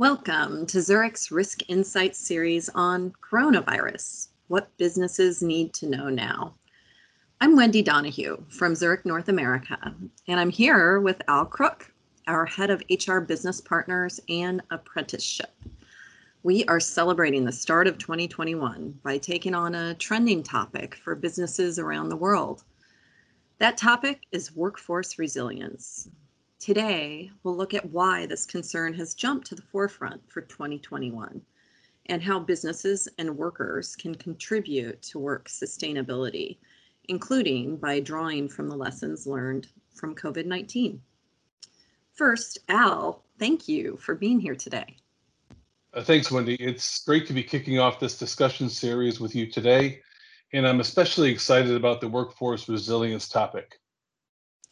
Welcome to Zurich's Risk Insights series on coronavirus What Businesses Need to Know Now. I'm Wendy Donahue from Zurich North America, and I'm here with Al Crook, our head of HR business partners and apprenticeship. We are celebrating the start of 2021 by taking on a trending topic for businesses around the world. That topic is workforce resilience. Today, we'll look at why this concern has jumped to the forefront for 2021 and how businesses and workers can contribute to work sustainability, including by drawing from the lessons learned from COVID 19. First, Al, thank you for being here today. Uh, thanks, Wendy. It's great to be kicking off this discussion series with you today, and I'm especially excited about the workforce resilience topic.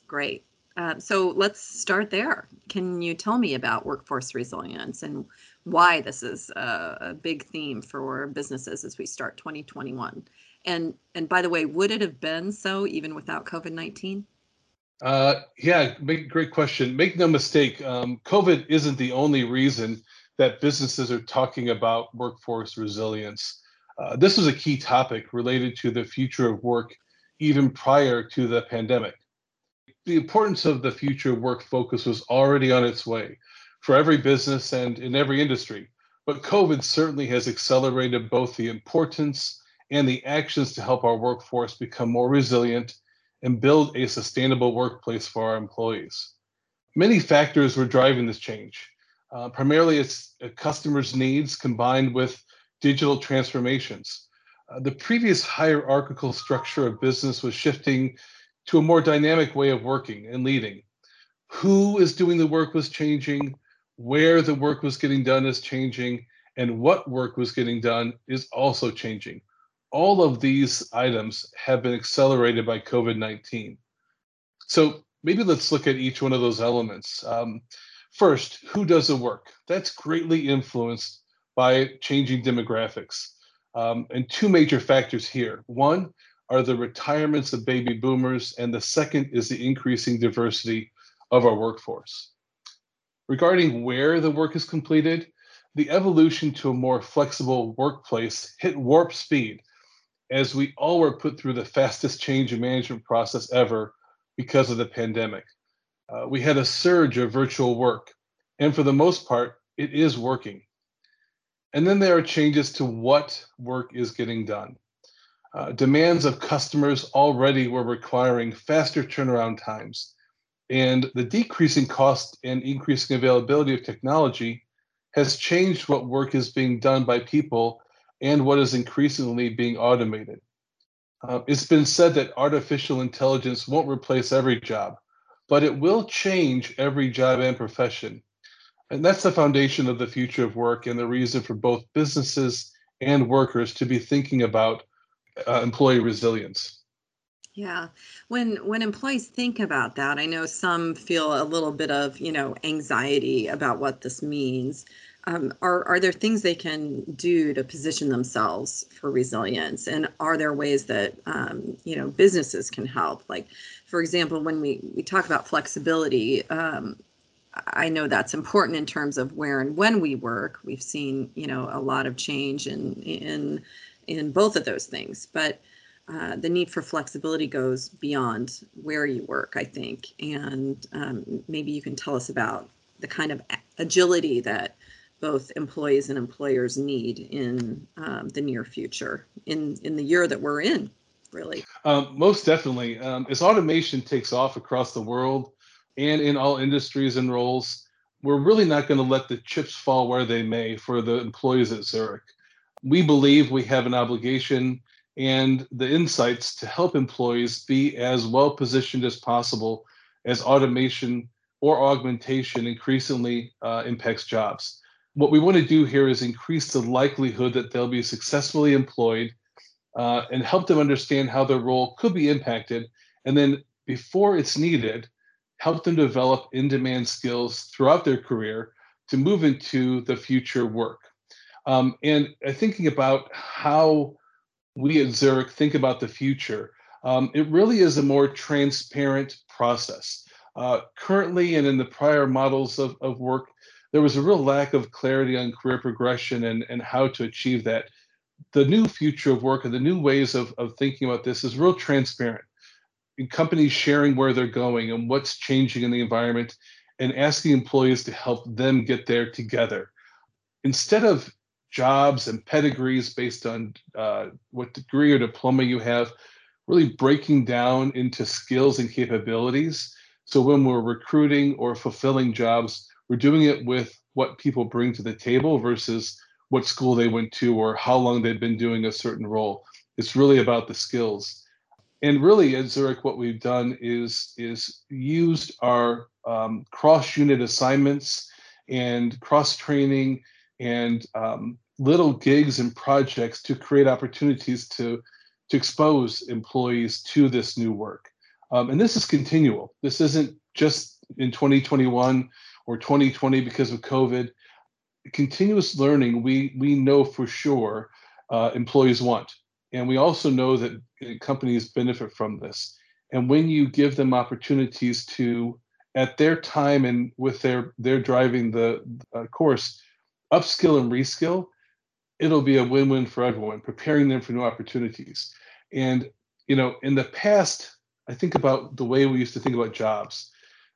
Great. Uh, so let's start there. Can you tell me about workforce resilience and why this is a, a, big theme for businesses as we start 2021? And and by the way, would it have been so even without COVID 19? Uh, yeah, make, great question. Make no mistake, um, COVID isn't the only reason that businesses are talking about workforce resilience. Uh, this was a key topic related to the future of work even prior to the pandemic the importance of the future work focus was already on its way for every business and in every industry. But COVID certainly has accelerated both the importance and the actions to help our workforce become more resilient and build a sustainable workplace for our employees. Many factors were driving this change. Uh, primarily, it's customers' needs combined with digital transformations. Uh, the previous hierarchical structure of business was shifting to a more dynamic way of working and leading. Who is doing the work was changing, where the work was getting done is changing, and what work was getting done is also changing. All of these items have been accelerated by COVID 19. So maybe let's look at each one of those elements. Um, first, who does the work? That's greatly influenced by changing demographics. Um, and two major factors here. One, are the retirements of baby boomers, and the second is the increasing diversity of our workforce. Regarding where the work is completed, the evolution to a more flexible workplace hit warp speed as we all were put through the fastest change and management process ever because of the pandemic. Uh, we had a surge of virtual work, and for the most part, it is working. And then there are changes to what work is getting done. Uh, demands of customers already were requiring faster turnaround times, and the decreasing cost and increasing availability of technology has changed what work is being done by people and what is increasingly being automated. Uh, it's been said that artificial intelligence won't replace every job, but it will change every job and profession. And that's the foundation of the future of work and the reason for both businesses and workers to be thinking about uh, employee resilience. Yeah. When when employees think about that, I know some feel a little bit of, you know, anxiety about what this means. Um, are are there things they can do to position themselves for resilience and are there ways that um, you know businesses can help like for example when we we talk about flexibility um, i know that's important in terms of where and when we work we've seen you know a lot of change in in in both of those things. But uh, the need for flexibility goes beyond where you work, I think. And um, maybe you can tell us about the kind of agility that both employees and employers need in um, the near future, in, in the year that we're in, really. Um, most definitely. Um, as automation takes off across the world and in all industries and roles, we're really not going to let the chips fall where they may for the employees at Zurich we believe we have an obligation and the insights to help employees be as well positioned as possible as automation or augmentation increasingly uh, impacts jobs. What we want to do here is increase the likelihood that they'll be successfully employed uh, and help them understand how their role could be impacted. And then before it's needed, help them develop in demand skills throughout their career to move into the future work. Um, and uh, thinking about how we at Zurich think about the future, um, it really is a more transparent process. Uh, currently, and in the prior models of, of work, there was a real lack of clarity on career progression and, and how to achieve that. The new future of work and the new ways of, of thinking about this is real transparent. In companies sharing where they're going and what's changing in the environment and asking employees to help them get there together. Instead of jobs and pedigrees based on uh, what degree or diploma you have, really breaking down into skills and capabilities. So when we're recruiting or fulfilling jobs, we're doing it with what people bring to the table versus what school they went to or how long they've been doing a certain role. It's really about the skills. And really, at Zurich, what we've done is is used our um, cross unit assignments and cross training and um, little gigs and projects to create opportunities to to expose employees to this new work. Um, and this is continual. This isn't just in 2021 or 2020 because of COVID. Continuous learning, we we know for sure uh, employees want, and we also know that uh, companies benefit from this. And when you give them opportunities to, at their time and with their their driving the uh, course, upskill and reskill, it'll be a win-win for everyone, preparing them for new opportunities. And you know, in the past, I think about the way we used to think about jobs.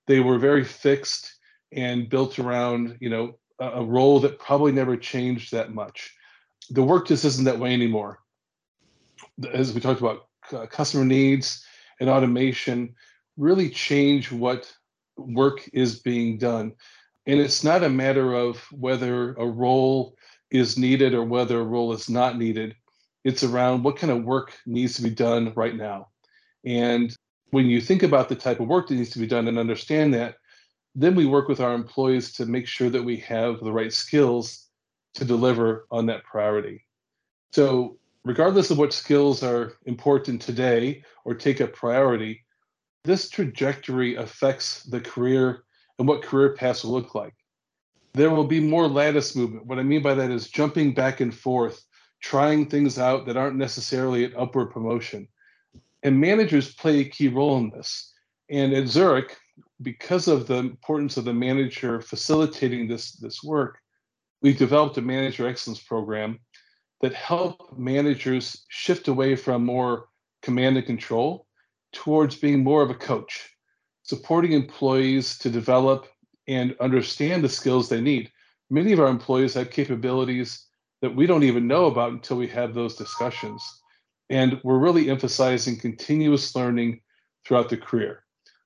They were very fixed and built around, you know, a, a role that probably never changed that much. The work just isn't that way anymore. As we talked about, uh, customer needs and automation really change what work is being done. And it's not a matter of whether a role is needed or whether a role is not needed. It's around what kind of work needs to be done right now. And when you think about the type of work that needs to be done and understand that, then we work with our employees to make sure that we have the right skills to deliver on that priority. So, regardless of what skills are important today or take a priority, this trajectory affects the career and what career paths will look like there will be more lattice movement. What I mean by that is jumping back and forth, trying things out that aren't necessarily an upward promotion. And managers play a key role in this. And at Zurich, because of the importance of the manager facilitating this, this work, we've developed a manager excellence program that help managers shift away from more command and control towards being more of a coach, supporting employees to develop and understand the skills they need. Many of our employees have capabilities that we don't even know about until we have those discussions. And we're really emphasizing continuous learning throughout the career.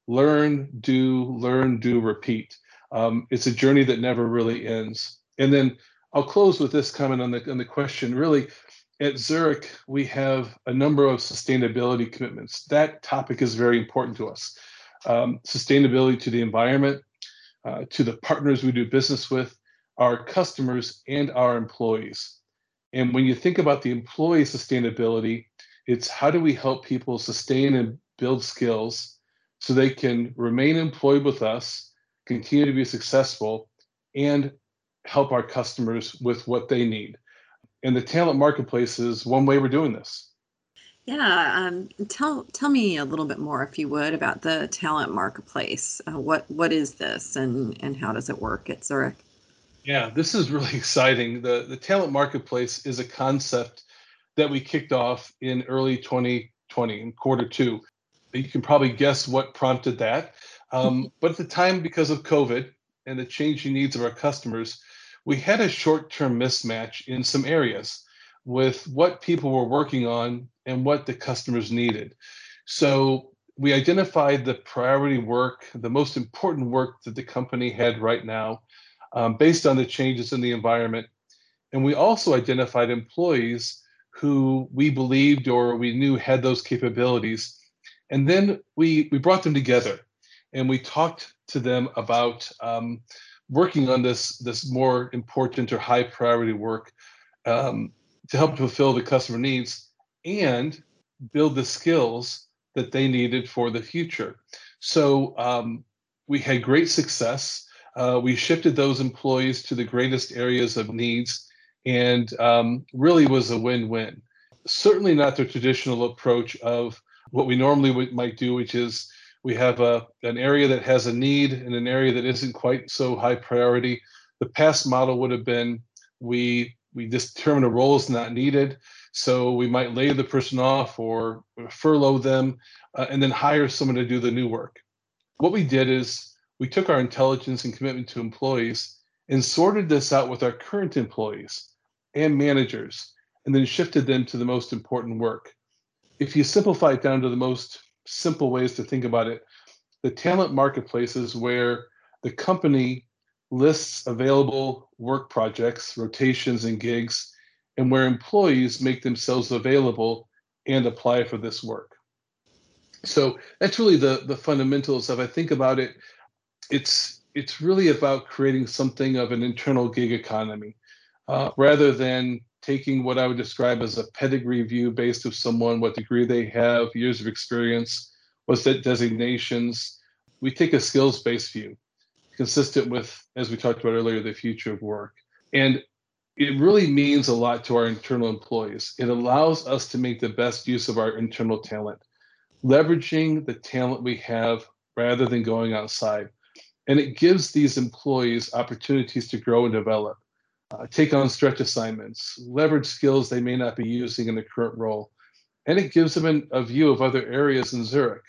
Learn, do, learn, do, repeat. Um, it's a journey that never really ends. And then I'll close with this comment on the on the question. Really, at Zurich, we have a number of sustainability commitments. That topic is very important to us. Um, sustainability to the environment, uh, to the partners we do business with, our customers, and our employees. And when you think about the employee sustainability, it's how do we help people sustain and build skills so they can remain employed with us, continue to be successful, and help our customers with what they need. And the talent marketplace is one way we're doing this. Yeah, um, tell tell me a little bit more, if you would, about the talent marketplace. Uh, what what is this, and and how does it work at Zurich? Yeah, this is really exciting. the The talent marketplace is a concept that we kicked off in early 2020, in quarter two. You can probably guess what prompted that. Um, but at the time, because of COVID and the changing needs of our customers, we had a short term mismatch in some areas with what people were working on and what the customers needed. So we identified the priority work, the most important work that the company had right now, um, based on the changes in the environment. And we also identified employees who we believed or we knew had those capabilities. And then we, we brought them together and we talked to them about um, working on this, this more important or high priority work um, to help fulfill the customer needs and build the skills that they needed for the future. So um, we had great success. Uh, we shifted those employees to the greatest areas of needs and um, really was a win-win. Certainly not the traditional approach of what we normally might do, which is we have a, an area that has a need and an area that isn't quite so high priority. The past model would have been we we just determine a role is not needed, so we might lay the person off or furlough them, uh, and then hire someone to do the new work. What we did is we took our intelligence and commitment to employees and sorted this out with our current employees and managers, and then shifted them to the most important work. If you simplify it down to the most simple ways to think about it, the talent marketplace is where the company lists available work projects, rotations, and gigs, and where employees make themselves available and apply for this work. So that's really the the fundamentals of I think about it. It's it's really about creating something of an internal gig economy, uh, rather than taking what I would describe as a pedigree view based of someone, what degree they have, years of experience, what's that designations. We take a skills based view, consistent with, as we talked about earlier, the future of work. And it really means a lot to our internal employees. It allows us to make the best use of our internal talent, leveraging the talent we have rather than going outside. And it gives these employees opportunities to grow and develop uh, take on stretch assignments, leverage skills they may not be using in the current role, and it gives them an, a view of other areas in Zurich.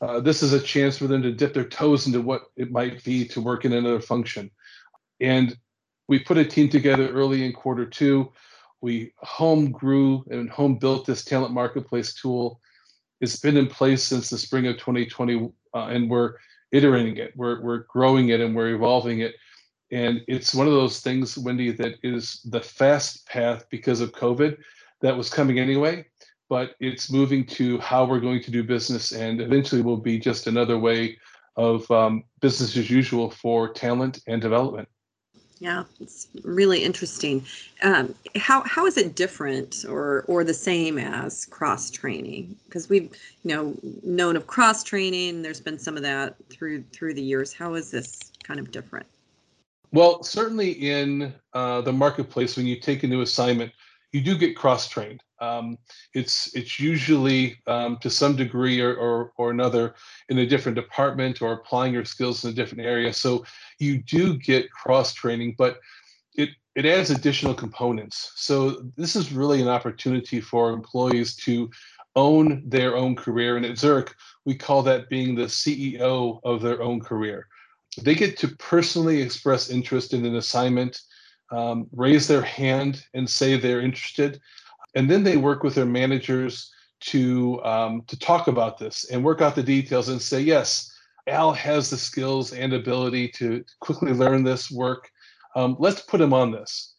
Uh, this is a chance for them to dip their toes into what it might be to work in another function. And we put a team together early in quarter two. We home grew and home built this talent marketplace tool. It's been in place since the spring of 2020, uh, and we're iterating it. We're, we're growing it and we're evolving it and it's one of those things, Wendy, that is the fast path because of COVID that was coming anyway, but it's moving to how we're going to do business and eventually will be just another way of um, business as usual for talent and development. Yeah, it's really interesting. Um, how how is it different or or the same as cross training? Because we've you know known of cross training. There's been some of that through through the years. How is this kind of different? Well, certainly in uh, the marketplace, when you take a new assignment, you do get cross-trained. Um, it's it's usually um, to some degree or, or, or another in a different department or applying your skills in a different area. So you do get cross-training, but it it adds additional components. So this is really an opportunity for employees to own their own career. And at Zurich, we call that being the CEO of their own career they get to personally express interest in an assignment, um, raise their hand and say they're interested, and then they work with their managers to um, to talk about this and work out the details and say yes. Al has the skills and ability to quickly learn this work. Um, let's put him on this.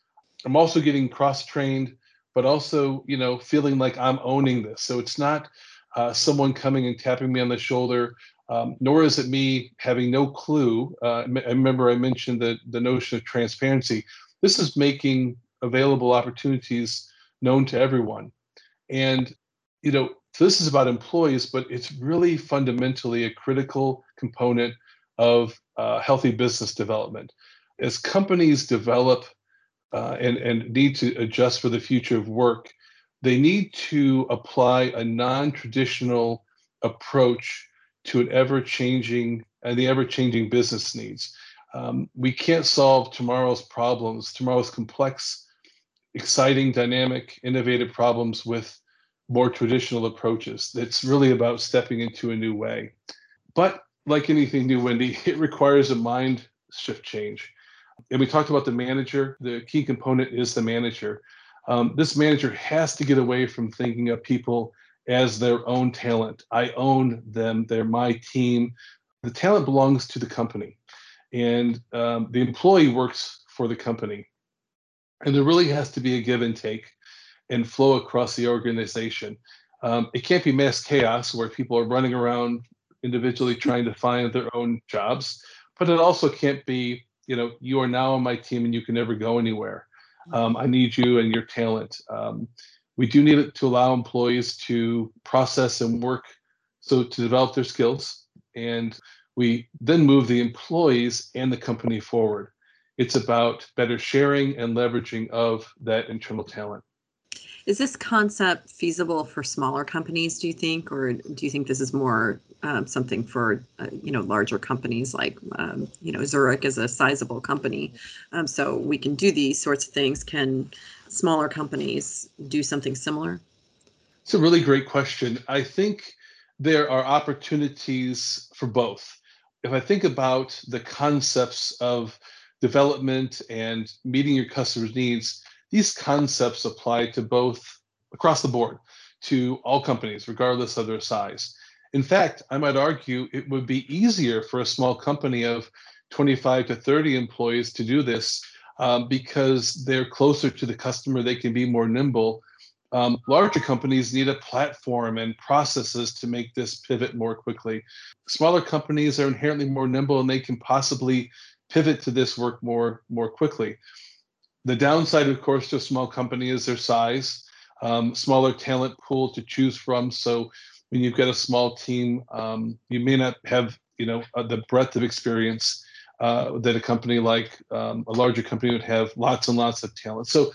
I'm also getting cross trained, but also, you know, feeling like I'm owning this. So it's not uh, someone coming and tapping me on the shoulder um, nor is it me having no clue. Uh, I remember I mentioned the, the notion of transparency. This is making available opportunities known to everyone. And, you know, this is about employees, but it's really fundamentally a critical component of uh, healthy business development. As companies develop uh, and, and need to adjust for the future of work, they need to apply a non traditional approach to an ever-changing and uh, the ever-changing business needs. Um, we can't solve tomorrow's problems, tomorrow's complex, exciting, dynamic, innovative problems with more traditional approaches. It's really about stepping into a new way. But like anything new, Wendy, it requires a mind shift change. And we talked about the manager. The key component is the manager. Um, this manager has to get away from thinking of people as their own talent. I own them, they're my team. The talent belongs to the company, and um, the employee works for the company. And there really has to be a give and take and flow across the organization. Um, it can't be mass chaos where people are running around individually trying to find their own jobs, but it also can't be, you know, you are now on my team and you can never go anywhere. Um, I need you and your talent. Um, we do need to allow employees to process and work so to develop their skills and we then move the employees and the company forward it's about better sharing and leveraging of that internal talent is this concept feasible for smaller companies do you think or do you think this is more um, something for uh, you know larger companies like um, you know Zurich is a sizable company, um, so we can do these sorts of things. Can smaller companies do something similar? It's a really great question. I think there are opportunities for both. If I think about the concepts of development and meeting your customers' needs, these concepts apply to both across the board to all companies, regardless of their size. In fact, I might argue it would be easier for a small company of 25 to 30 employees to do this um, because they're closer to the customer, they can be more nimble. Um, larger companies need a platform and processes to make this pivot more quickly. Smaller companies are inherently more nimble and they can possibly pivot to this work more, more quickly. The downside, of course, to a small company is their size um, smaller talent pool to choose from. So when you've got a small team, um, you may not have you know uh, the breadth of experience uh, that a company like um, a larger company would have. Lots and lots of talent. So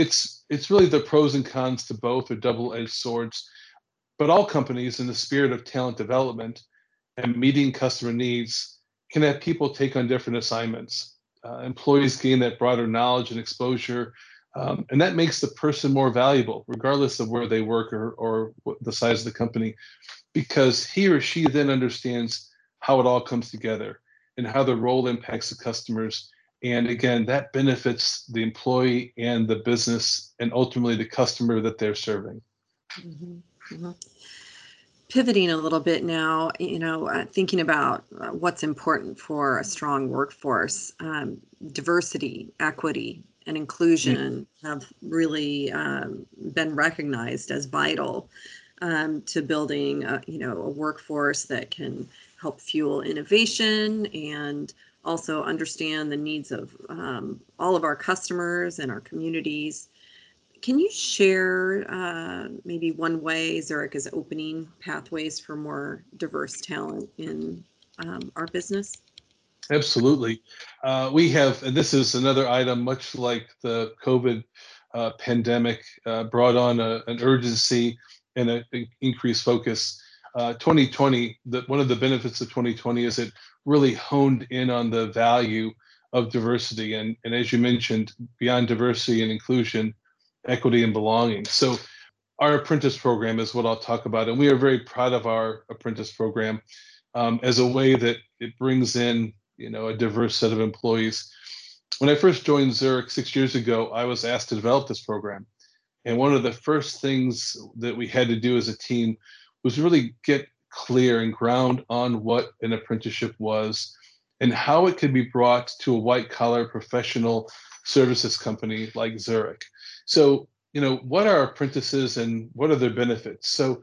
it's it's really the pros and cons to both, are double-edged swords. But all companies, in the spirit of talent development and meeting customer needs, can have people take on different assignments. Uh, employees gain that broader knowledge and exposure um, and that makes the person more valuable, regardless of where they work or, or the size of the company, because he or she then understands how it all comes together and how the role impacts the customers. And again, that benefits the employee and the business and ultimately the customer that they're serving. Mm-hmm. Mm-hmm. Pivoting a little bit now, you know, uh, thinking about uh, what's important for a strong workforce, um, diversity, equity, and inclusion have really um, been recognized as vital um, to building, a, you know, a workforce that can help fuel innovation and also understand the needs of um, all of our customers and our communities. Can you share uh, maybe one way Zurich is opening pathways for more diverse talent in um, our business? Absolutely. Uh, we have, and this is another item, much like the COVID uh, pandemic uh, brought on a, an urgency and an increased focus. 2020, uh, the, one of the benefits of 2020 is it really honed in on the value of diversity. And, and as you mentioned, beyond diversity and inclusion, equity and belonging. So our apprentice program is what I'll talk about. And we are very proud of our apprentice program um, as a way that it brings in you know a diverse set of employees. When I first joined Zurich six years ago, I was asked to develop this program, and one of the first things that we had to do as a team was really get clear and ground on what an apprenticeship was and how it could be brought to a white collar professional services company like Zurich. So, you know, what are apprentices and what are their benefits? So,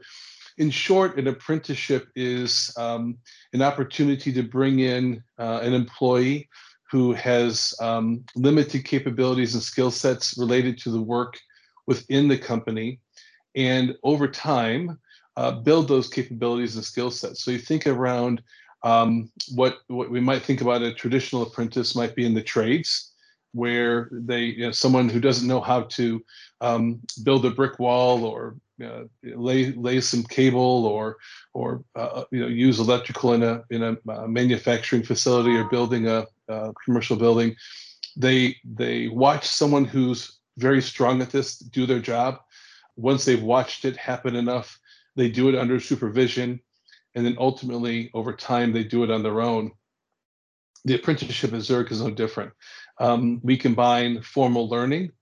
in short, an apprenticeship is um, an opportunity to bring in uh, an employee who has um, limited capabilities and skill sets related to the work within the company, and over time, uh, build those capabilities and skill sets. So you think around um, what what we might think about a traditional apprentice might be in the trades, where they you know, someone who doesn't know how to um, build a brick wall or uh, lay lay some cable or or uh, you know use electrical in a in a uh, manufacturing facility or building a, a, commercial building they they watch someone who's very strong at this do their job once they've watched it happen enough they do it under supervision and then ultimately over time they do it on their own the apprenticeship at Zurich is no different um, we combine formal learning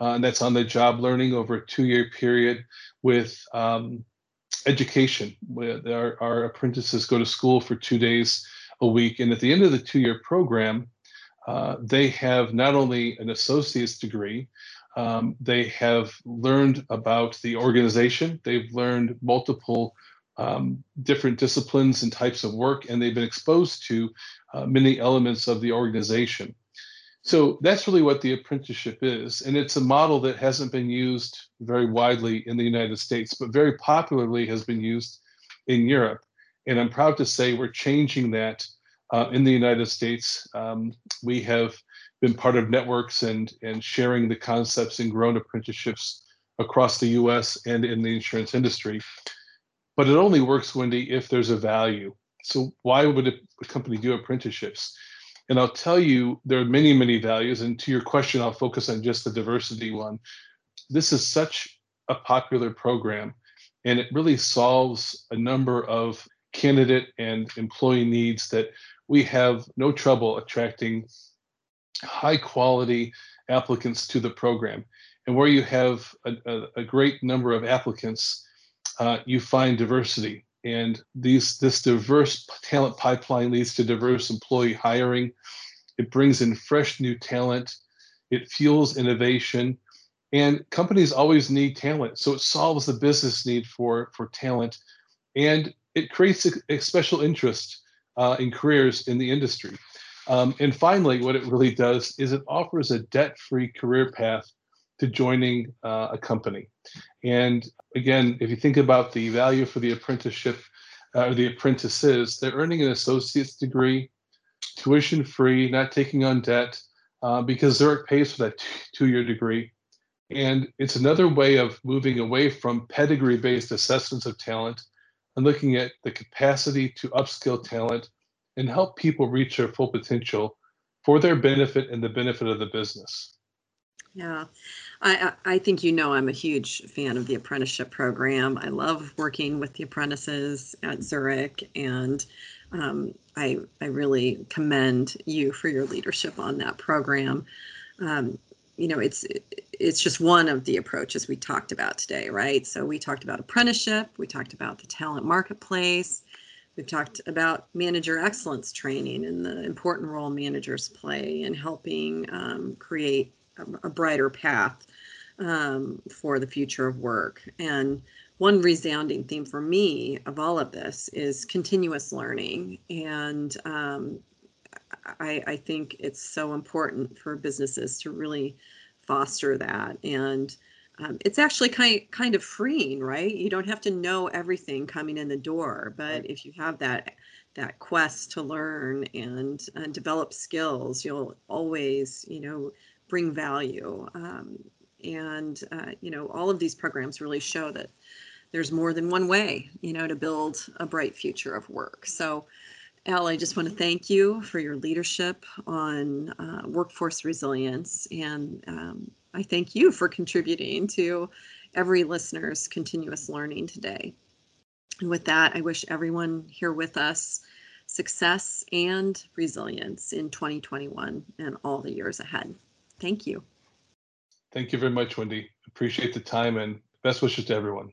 uh, and that's on the job learning over a two-year period with um, education. Our, our, apprentices go to school for two days a week, and at the end of the two-year program, uh, they have not only an associate's degree, um, they have learned about the organization. They've learned multiple um, different disciplines and types of work, and they've been exposed to uh, many elements of the organization. So that's really what the apprenticeship is. And it's a model that hasn't been used very widely in the United States, but very popularly has been used in Europe. And I'm proud to say we're changing that uh, in the United States. Um, we have been part of networks and, and sharing the concepts and grown apprenticeships across the US and in the insurance industry. but it only works, Wendy, if there's a value. So why would a company do apprenticeships? And I'll tell you, there are many, many values. And to your question, I'll focus on just the diversity one. This is such a popular program, and it really solves a number of candidate and employee needs that we have no trouble attracting high quality applicants to the program. And where you have a, a, a great number of applicants, uh, you find diversity. And these this diverse talent pipeline leads to diverse employee hiring. It brings in fresh new talent. It fuels innovation. And companies always need talent. So it solves the business need for, for talent. And it creates a, a special interest uh, in careers in the industry. Um, and finally, what it really does is it offers a debt free career path to joining uh, a company. And again, if you think about the value for the apprenticeship uh, or the apprentices, they're earning an associate's degree, tuition free, not taking on debt, uh, because Zurich pays for that two year degree. And it's another way of moving away from pedigree based assessments of talent and looking at the capacity to upskill talent and help people reach their full potential for their benefit and the benefit of the business. Yeah, I, I think you know I'm a huge fan of the apprenticeship program. I love working with the apprentices at Zurich, and um, I I really commend you for your leadership on that program. Um, you know, it's it's just one of the approaches we talked about today, right? So we talked about apprenticeship, we talked about the talent marketplace, we've talked about manager excellence training and the important role managers play in helping um, create a, a brighter path um, for the future of work. And one resounding theme for me of all of this is continuous learning. And um, I, I, think it's so important for businesses to really foster that. And um, it's actually kind kind of freeing, right? You don't have to know everything coming in the door, but if you have that that quest to learn and, and develop skills, you'll always, you know, bring value. Um, and, uh, you know, all of these programs really show that there's more than one way, you know, to build a bright future of work. So, Al, I just want to thank you for your leadership on uh, workforce resilience. And um, I thank you for contributing to every listener's continuous learning today. And with that, I wish everyone here with us success and resilience in 2021 and all the years ahead. Thank you. Thank you very much, Wendy. Appreciate the time and best wishes to everyone.